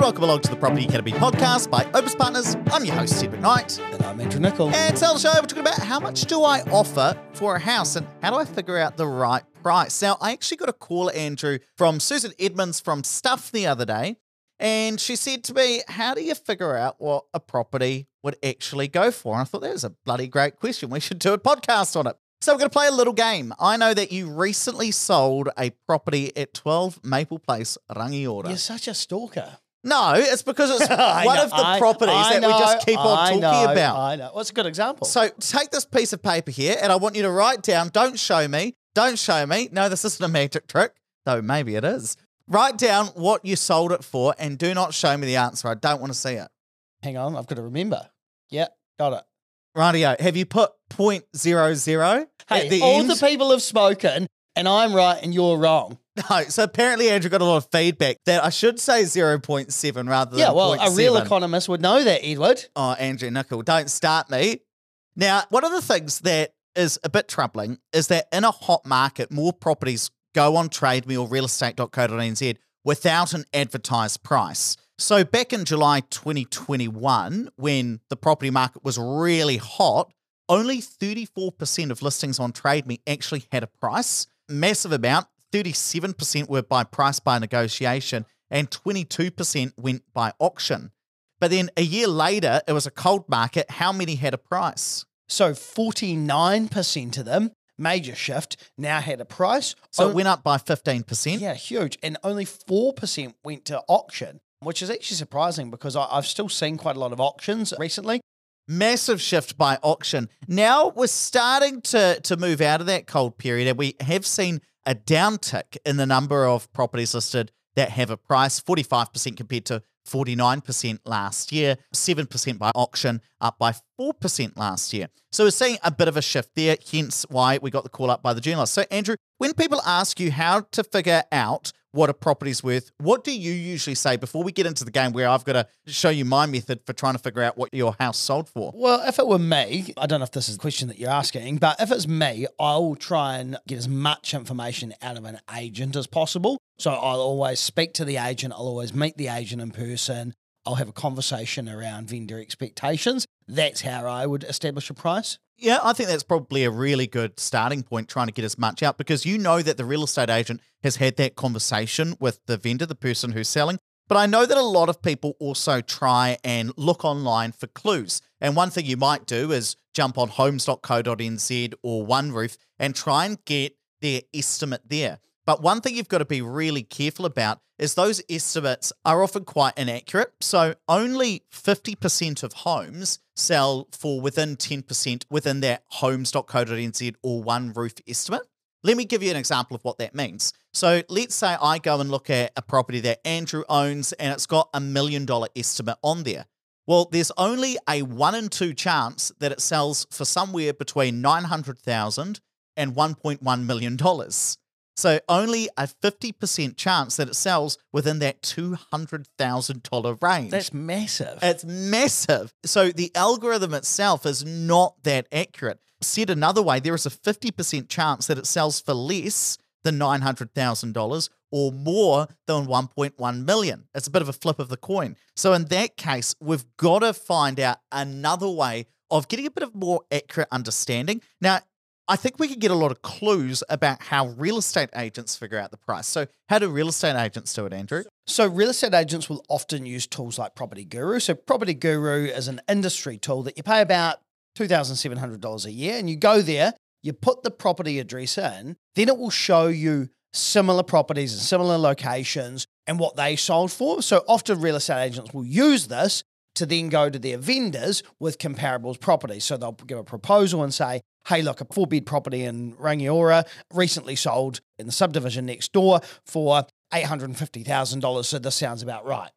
welcome along to the Property Academy podcast by Opus Partners. I'm your host, Ed McKnight. And I'm Andrew Nicol. And tell the show, we're talking about how much do I offer for a house and how do I figure out the right price. Now, I actually got a call, Andrew, from Susan Edmonds from Stuff the other day. And she said to me, How do you figure out what a property would actually go for? And I thought that was a bloody great question. We should do a podcast on it. So we're going to play a little game. I know that you recently sold a property at 12 Maple Place, Rangiora. You're such a stalker. No, it's because it's one know, of the I- properties I that we just keep on I talking know, about. I know. What's a good example? So take this piece of paper here, and I want you to write down. Don't show me. Don't show me. No, this isn't a magic trick, though maybe it is. Write down what you sold it for, and do not show me the answer. I don't want to see it. Hang on, I've got to remember. Yeah, got it. Rightio. Have you put point zero zero Hey, the all end? the people have spoken, and I'm right and you're wrong. No. So apparently Andrew got a lot of feedback that I should say zero point seven rather than Yeah, well, a real 0.7. economist would know that, Edward. Oh, Andrew Nicol, don't start me. Now, one of the things that is a bit troubling is that in a hot market, more properties go on Trade Me or realestate.co.nz without an advertised price. So back in July 2021, when the property market was really hot, only 34% of listings on TradeMe actually had a price. Massive amount, 37% were by price by negotiation, and 22% went by auction. But then a year later, it was a cold market. How many had a price? So 49% of them, major shift, now had a price. So it went up by 15%. Yeah, huge. And only 4% went to auction, which is actually surprising because I, I've still seen quite a lot of auctions recently. Massive shift by auction. Now we're starting to, to move out of that cold period, and we have seen a downtick in the number of properties listed that have a price 45% compared to 49% last year, 7% by auction, up by 4% last year. So we're seeing a bit of a shift there, hence why we got the call up by the journalist. So, Andrew, when people ask you how to figure out what a property's worth, what do you usually say before we get into the game where I've got to show you my method for trying to figure out what your house sold for? Well, if it were me, I don't know if this is the question that you're asking, but if it's me, I'll try and get as much information out of an agent as possible. So I'll always speak to the agent, I'll always meet the agent in person, I'll have a conversation around vendor expectations. That's how I would establish a price. Yeah, I think that's probably a really good starting point trying to get as much out because you know that the real estate agent has had that conversation with the vendor, the person who's selling. But I know that a lot of people also try and look online for clues. And one thing you might do is jump on homes.co.nz or OneRoof and try and get their estimate there. But one thing you've got to be really careful about is those estimates are often quite inaccurate. So only 50% of homes sell for within 10% within that homes.co.nz or OneRoof estimate. Let me give you an example of what that means. So let's say I go and look at a property that Andrew owns and it's got a million dollar estimate on there. Well, there's only a one in two chance that it sells for somewhere between 900,000 and 1.1 million dollars. So only a 50% chance that it sells within that $200,000 range. That's massive. It's massive. So the algorithm itself is not that accurate. Said another way, there is a 50% chance that it sells for less than $900,000 or more than 1.1 million. It's a bit of a flip of the coin. So in that case, we've got to find out another way of getting a bit of more accurate understanding. Now, I think we could get a lot of clues about how real estate agents figure out the price. So, how do real estate agents do it, Andrew? So, real estate agents will often use tools like Property Guru. So, Property Guru is an industry tool that you pay about $2,700 a year, and you go there, you put the property address in, then it will show you similar properties and similar locations and what they sold for. So, often real estate agents will use this to then go to their vendors with comparables properties. So, they'll give a proposal and say, hey, look, a four bed property in Rangiora recently sold in the subdivision next door for $850,000. So this sounds about right.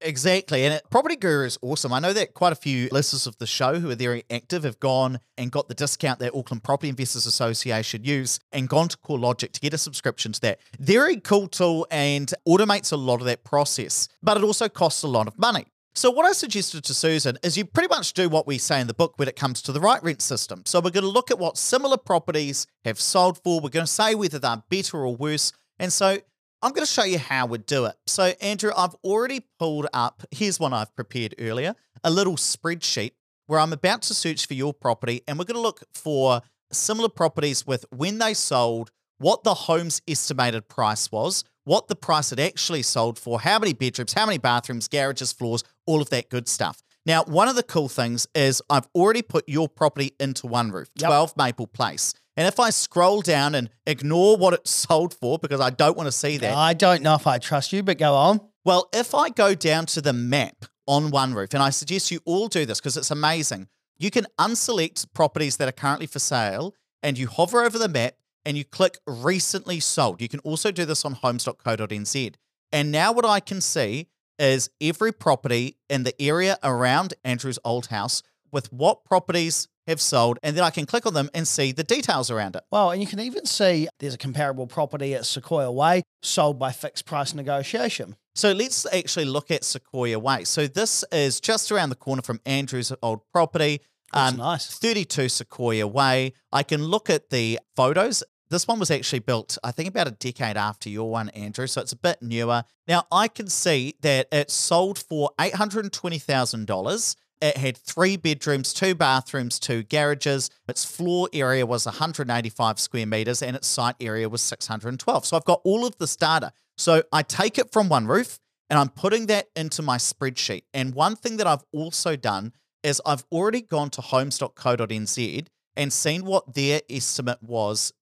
Exactly. And it, Property Guru is awesome. I know that quite a few listeners of the show who are very active have gone and got the discount that Auckland Property Investors Association use and gone to CoreLogic to get a subscription to that. Very cool tool and automates a lot of that process, but it also costs a lot of money. So, what I suggested to Susan is you pretty much do what we say in the book when it comes to the right rent system. So, we're going to look at what similar properties have sold for. We're going to say whether they're better or worse. And so, I'm going to show you how we do it. So, Andrew, I've already pulled up, here's one I've prepared earlier, a little spreadsheet where I'm about to search for your property and we're going to look for similar properties with when they sold, what the home's estimated price was, what the price it actually sold for, how many bedrooms, how many bathrooms, garages, floors, all of that good stuff. Now, one of the cool things is I've already put your property into OneRoof, 12 Maple Place. And if I scroll down and ignore what it sold for because I don't want to see that, I don't know if I trust you, but go on. well, if I go down to the map on OneRoof, and I suggest you all do this because it's amazing, you can unselect properties that are currently for sale and you hover over the map and you click recently sold. You can also do this on homes.co.nz. And now what I can see is every property in the area around Andrew's old house with what properties have sold. And then I can click on them and see the details around it. Well, and you can even see there's a comparable property at Sequoia Way sold by fixed price negotiation. So let's actually look at Sequoia Way. So this is just around the corner from Andrew's old property. Looks Um, nice. 32 Sequoia Way. I can look at the photos. This one was actually built, I think, about a decade after your one, Andrew. So it's a bit newer. Now, I can see that it sold for $820,000. It had three bedrooms, two bathrooms, two garages. Its floor area was 185 square meters and its site area was 612. So I've got all of this data. So I take it from OneRoof and I'm putting that into my spreadsheet. And one thing that I've also done is I've already gone to homes.co.nz and seen what their estimate was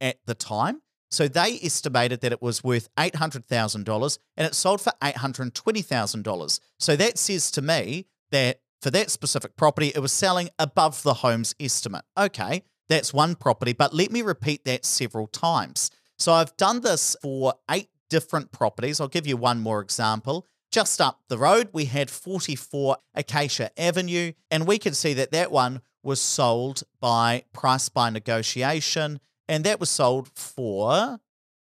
at the time. So they estimated that it was worth $800,000 and it sold for $820,000. So that says to me that for that specific property, it was selling above the home's estimate. Okay, that's one property, but let me repeat that several times. So I've done this for eight different properties. I'll give you one more example. Just up the road, we had 44 Acacia Avenue, and we can see that that one was sold by price by negotiation, and that was sold for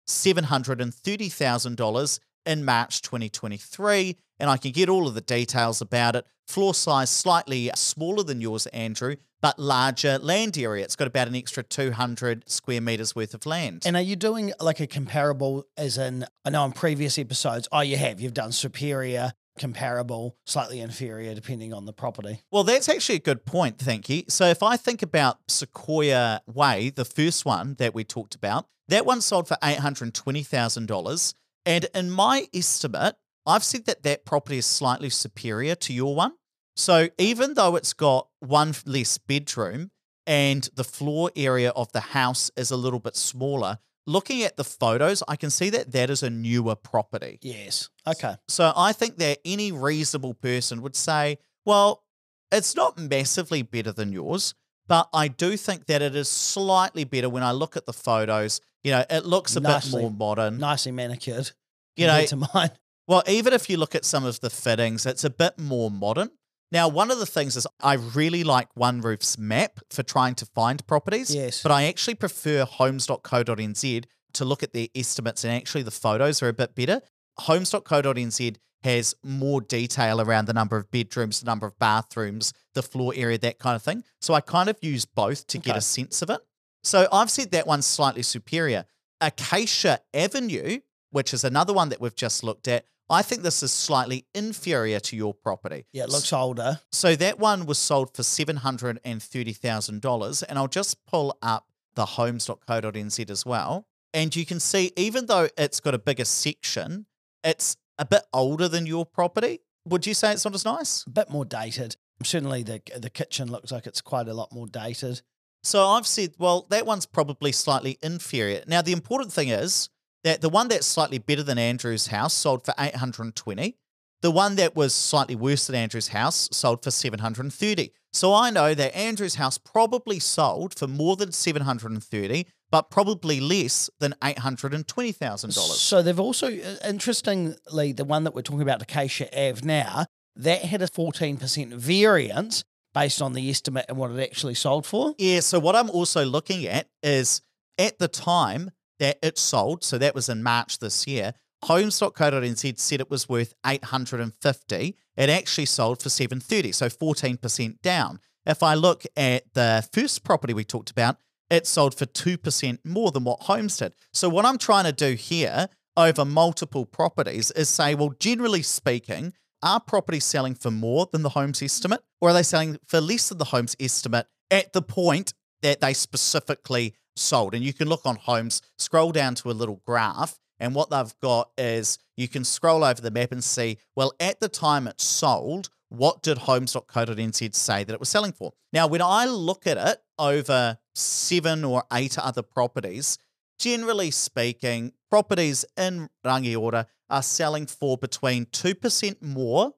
$730,000 in March 2023. And I can get all of the details about it. Floor size slightly smaller than yours, Andrew, but larger land area. It's got about an extra 200 square meters worth of land. And are you doing like a comparable, as in, I know in previous episodes, oh, you have, you've done superior, comparable, slightly inferior, depending on the property. Well, that's actually a good point. Thank you. So, if I think about Sequoia Way, the first one that we talked about, that one sold for $820,000. And in my estimate, I've said that that property is slightly superior to your one. So, even though it's got one less bedroom and the floor area of the house is a little bit smaller, looking at the photos, I can see that that is a newer property. Yes. Okay. So I think that any reasonable person would say, well, it's not massively better than yours, but I do think that it is slightly better when I look at the photos. You know, it looks a Nicely- bit more modern. Nicely manicured. You know, to mine. well, even if you look at some of the fittings, it's a bit more modern. Now, one of the things is I really like OneRoof's map for trying to find properties. Yes. But I actually prefer homes.co.nz to look at their estimates and actually the photos are a bit better. Homes.co.nz has more detail around the number of bedrooms, the number of bathrooms, the floor area, that kind of thing. So I kind of use both to get a sense of it. So I've said that one's slightly superior. Acacia Avenue, which is another one that we've just looked at, I think this is slightly inferior to your property. Yeah, it looks older. So that one was sold for seven hundred and thirty thousand dollars, and I'll just pull up the homes.co.nz as well, and you can see even though it's got a bigger section, it's a bit older than your property. Would you say it's not as nice? A bit more dated. Certainly the the kitchen looks like it's quite a lot more dated. So I've said, well, that one's probably slightly inferior. Now the important thing is that the one that's slightly better than Andrew's house sold for eight hundred and twenty. The one that was slightly worse than Andrew's house sold for 730. So I know that Andrew's house probably sold for more than 730, but probably less than $820,000. So they've also, uh, interestingly, the one that we're talking about, Acacia Ave now, that had a 14% variance based on the estimate and what it actually sold for. Yeah, so what I'm also looking at is at the time that it sold, so that was in March this year, homes.co.nz said it was worth 850. It actually sold for 730, so 14% down. If I look at the first property we talked about, it sold for 2% more than what Homes did. So what I'm trying to do here, over multiple properties is say, well, generally speaking, are properties selling for more than the home's estimate, or are they selling for less than the home's estimate at the point that they specifically sold? And you can look on homes, scroll down to a little graph, and what they've got is you can scroll over the map and see, well, at the time it sold, what did homes.co.nz say that it was selling for? Now, when I look at it over seven or eight other properties, generally speaking, properties in Rangiora are selling for between 2% more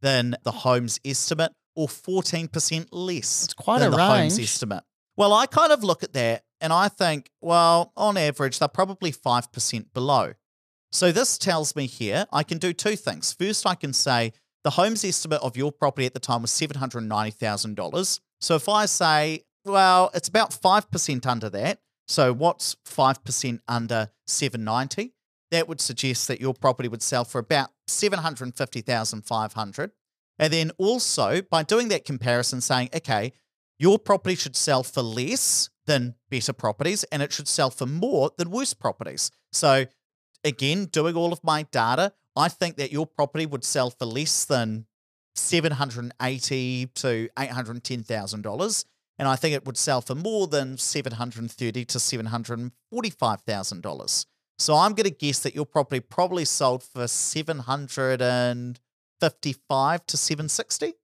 than the home's estimate or 14% less It's quite than a the home's range. estimate. Well, I kind of look at that and I think, well, on average, they're probably 5% below. So this tells me here I can do two things. First, I can say the home's estimate of your property at the time was $790,000. So if I say, well, it's about 5% under that. So what's 5% under 790? That would suggest that your property would sell for about 750,500. And then also by doing that comparison saying, okay, your property should sell for less than better properties and it should sell for more than worse properties. So again, doing all of my data, I think that your property would sell for less than seven hundred eighty to eight hundred ten thousand dollars, and I think it would sell for more than seven hundred thirty to seven hundred forty-five thousand dollars. So I'm going to guess that your property probably sold for seven hundred and fifty-five to seven sixty.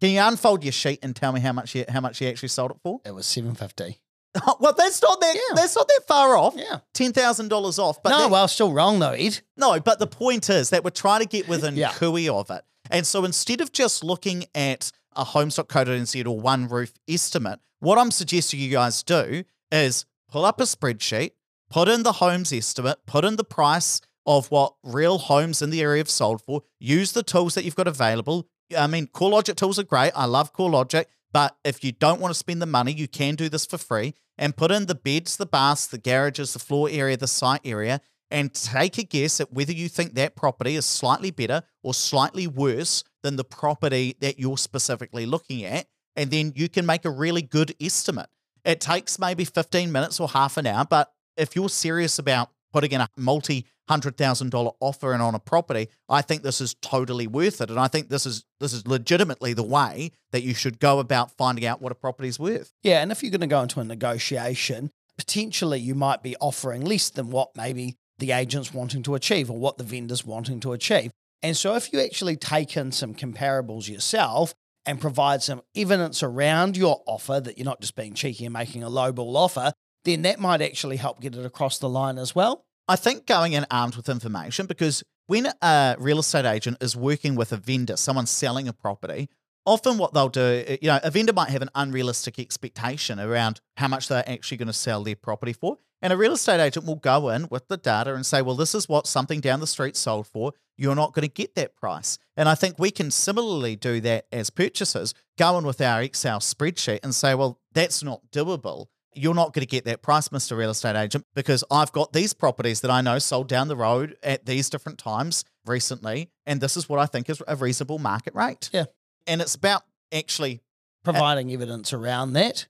Can you unfold your sheet and tell me how much you how much you actually sold it for? It was 750. well, that's not that Yeah. that's not that far off. Yeah. Ten thousand dollars off. But no, that- well, still wrong though, Ed. no, but the point is that we're trying to get within Yeah. cooey of it. And so instead of just looking at a homes.co.nz or OneRoof estimate, what I'm suggesting you guys do is pull up a spreadsheet, put in the homes estimate, put in the price of what real homes in the area have sold for, use the tools that you've got available. I mean, CoreLogic tools are great. I love CoreLogic. But if you don't want to spend the money, you can do this for free and put in the beds, the baths, the garages, the floor area, the site area, and take a guess at whether you think that property is slightly better or slightly worse than the property that you're specifically looking at. And then you can make a really good estimate. It takes maybe 15 minutes or half an hour, but if you're serious about putting in a multi hundred thousand dollar offer in on a property, I think this is totally worth it. And I think this is this is legitimately the way that you should go about finding out what a property's worth. Yeah, and if you're going to go into a negotiation, potentially you might be offering less than what maybe the agent's wanting to achieve or what the vendor's wanting to achieve. And so if you actually take in some comparables yourself and provide some evidence around your offer that you're not just being cheeky and making a lowball offer, then that might actually help get it across the line as well. I think going in armed with information because when a real estate agent is working with a vendor, someone selling a property, often what they'll do, uh, you know, a vendor might have an unrealistic expectation around how much they're actually going to sell their property for. And a real estate agent will go in with the data and say, well, this is what something down the street sold for. You're not going to get that price. And I think we can similarly do that as purchasers, go in with our Excel spreadsheet and say, well, that's not doable you're not going to get that price, Mr. Real Estate Agent, because I've got these properties that I know sold down the road at these different times recently, and this is what I think is a reasonable market rate. Yeah. And it's about actually, Providing evidence around that.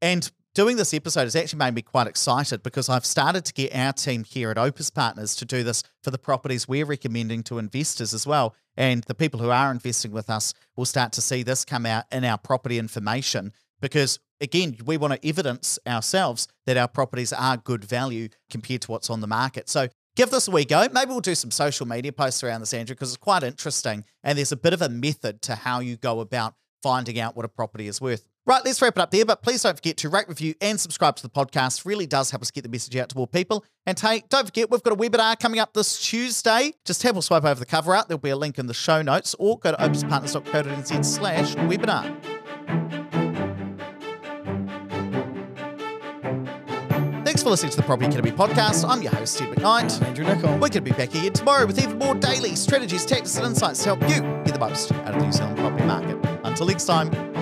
and doing this episode has actually made me quite excited because I've started to get our team here at Opus Partners to do this for the properties we're recommending to investors as well. And the people who are investing with us will start to see this come out in our property information because again, we want to evidence ourselves that our properties are good value compared to what's on the market. So give this a wee go. Maybe we'll do some social media posts around this, Andrew, because it's quite interesting. And there's a bit of a method to how you go about finding out what a property is worth. Right, let's wrap it up there. But please don't forget to rate, review, and subscribe to the podcast. Really does help us get the message out to more people. And hey, don't forget, we've got a webinar coming up this Tuesday. Just have a swipe over the cover art. There'll be a link in the show notes, or go to opuspartners.co.nz slash webinar. For listening to the Property Academy podcast. I'm your host, Ed McKnight. Andrew Nicol. We're going to be back again tomorrow with even more daily strategies, tactics, and insights to help you get the most out of the New Zealand property market. Until next time,